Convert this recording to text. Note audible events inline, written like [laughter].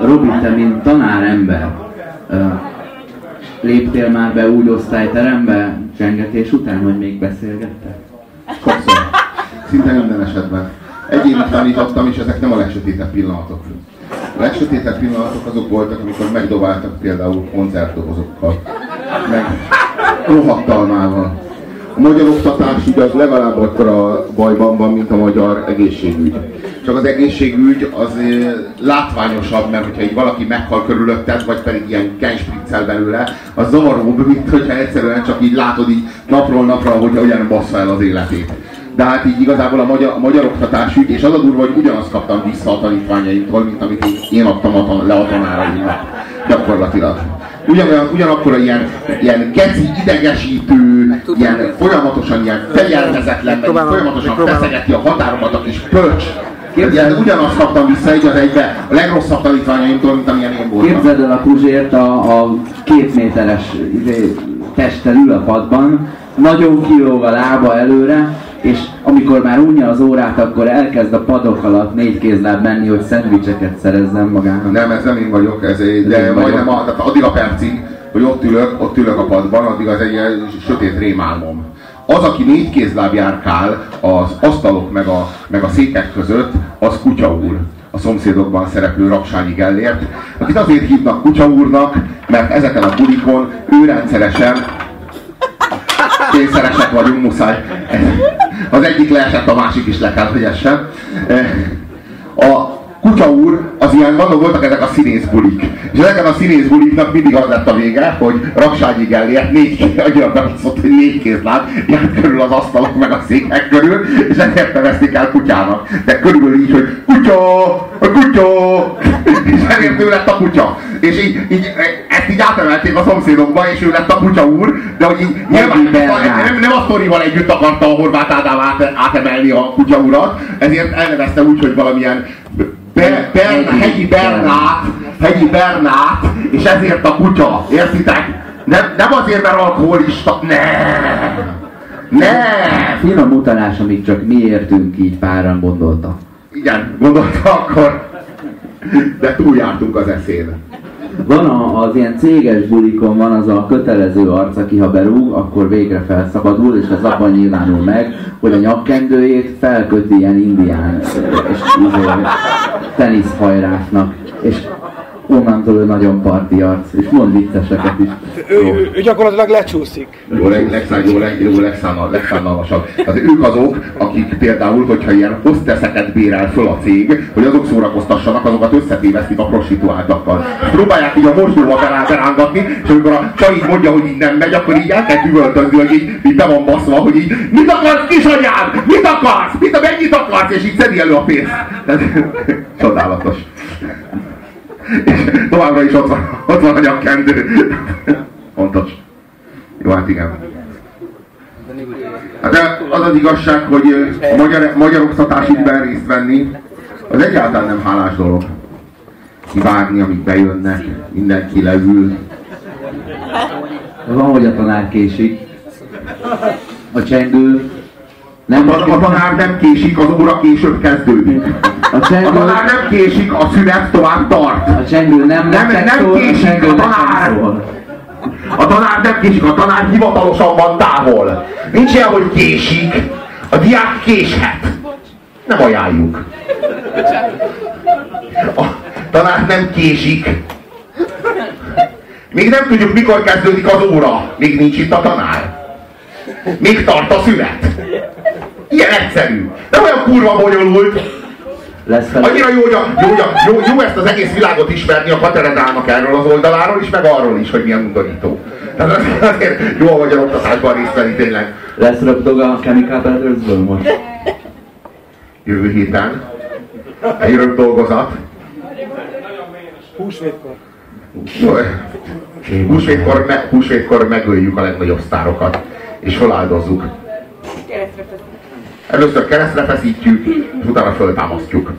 Robi, te mint tanárember, léptél már be úgy osztályterembe csengetés után, hogy még beszélgettek? Sokszor. Szinte minden esetben. Egyéni tanítottam, és ezek nem a legsötétebb pillanatok. A legsötétebb pillanatok azok voltak, amikor megdobáltak például koncertdobozokkal, meg rohadtalmával. A magyar oktatásügy az legalább akkora bajban van, mint a magyar egészségügy. Csak az egészségügy az látványosabb, mert hogyha így valaki meghal körülötted, vagy pedig ilyen genspriccel belőle, az zavaróbb, mint hogyha egyszerűen csak így látod így napról napra, hogy hogyan bassza el az életét. De hát így igazából a magyar, a magyar oktatásügy, és az a durva, hogy ugyanazt kaptam vissza a tanítványaimtól, mint amit én adtam a, le a tanáraimnak. Gyakorlatilag ugyanolyan, ugyanakkor ilyen, ilyen geci, idegesítő, ilyen folyamatosan ilyen fegyelmezetlen, folyamatosan feszegeti a határokat a kis pölcs. Képzeld, ugyanazt kaptam vissza egy az egybe a legrosszabb tanítványaimtól, mint amilyen én voltam. Képzeld el a Puzsért a, a két méteres izé, testtel ül a padban, nagyon kilóg a lába előre, és amikor már unja az órát, akkor elkezd a padok alatt négy kézláb menni, hogy szendvicseket szerezzen magának. Nem, ez nem én vagyok, ez egy, de én majdnem a, tehát addig a percig, hogy ott ülök, ott ülök a padban, addig az egy sötét rémálmom. Az, aki négy kézláb járkál az asztalok meg a, meg a székek között, az kutya úr a szomszédokban szereplő Rapsányi Gellért, akit azért hívnak Kutya úrnak, mert ezeken a bulikon ő rendszeresen kényszeresek vagyunk, muszáj. Az egyik leesett, a másik is le kell, hogy essen. A Kutya úr, ilyen, vannak voltak ezek a színészbulik. És ezeken a színészbuliknak mindig az lett a vége, hogy Rakságyi Gellért négy, annyira behozott, hogy négy kézláb járt körül az asztalok meg a székek körül, és ezért nevezték el kutyának. De körülbelül így, hogy kutya, a kutya, és ezért ő lett a kutya. És így, így ezt így átemelték a szomszédokba, és ő lett a kutya úr, de hogy így nyilván nem, nem a sztorival együtt akarta a Horváth Ádám át, átemelni a kutya urat, ezért elnevezte úgy, hogy valamilyen Ber, Ber, hegyi Bernát, hegyi Bernát, és ezért a kutya, értitek? Nem, nem azért, mert alkoholista, nem! Nem! Finom utalás, amit csak mi értünk így páran gondolta. Igen, gondolta akkor, de túljártunk az eszén. Van a, az ilyen céges bulikon van az a kötelező arc, aki ha berúg, akkor végre felszabadul, és az abban nyilvánul meg, hogy a nyakkendőjét felköti ilyen indián és izé, teniszhajrásnak. És onnantól ő nagyon parti arc, és mond vicceseket is. Ő, ő, ő gyakorlatilag lecsúszik. Jó, leg, legszán, jó, leg, jó legszánal, legszánalmasabb. Tehát ők azok, akik például, hogyha ilyen hosteszeket bérel föl a cég, hogy azok szórakoztassanak, azokat összetévesztik a prostituáltakkal. Próbálják így a mozdulva berángatni, és amikor a csaj így mondja, hogy így nem megy, akkor így el kell üvöltözni, hogy így, így be van baszva, hogy így mit akarsz kisanyád? Mit akarsz? Mit, mennyit akarsz? És így szedi elő a pénzt. [laughs] Csodálatos. Továbbra is ott van, ott van a nyakkendő. Fontos. Jó, hát igen. Hát de az az igazság, hogy a magyar, magyar oktatásügyben részt venni, az egyáltalán nem hálás dolog. Kivárni, amíg bejönnek, mindenki leül. Van, hogy a tanár késik. A csengő nem, a, a tanár nem késik, az óra később kezdődik. A, csengő... a tanár nem késik, a szünet tovább tart. A csengő nem, nem, nem, késik a, a tanár. A tanár nem késik, a tanár hivatalosan van távol. Nincs ilyen, hogy késik. A diák késhet. Nem ajánljuk. A tanár nem késik. Még nem tudjuk, mikor kezdődik az óra. Még nincs itt a tanár. Még tart a szünet. Ilyen egyszerű. De olyan kurva bonyolult. Lesz fel. Annyira jó, hogy a, jó, hogy a, jó, jó, ezt az egész világot ismerni a kateredának erről az oldaláról is, meg arról is, hogy milyen undorító. Tehát azért jó a magyar oktatásban részt venni tényleg. Lesz röptog a Chemical brothers most? Jövő héten. Egy röp dolgozat. Húsvétkor. Húsvétkor, me, húsvétkor megöljük a legnagyobb sztárokat, és feláldozzuk. Először keresztre feszítjük, és utána föltámasztjuk.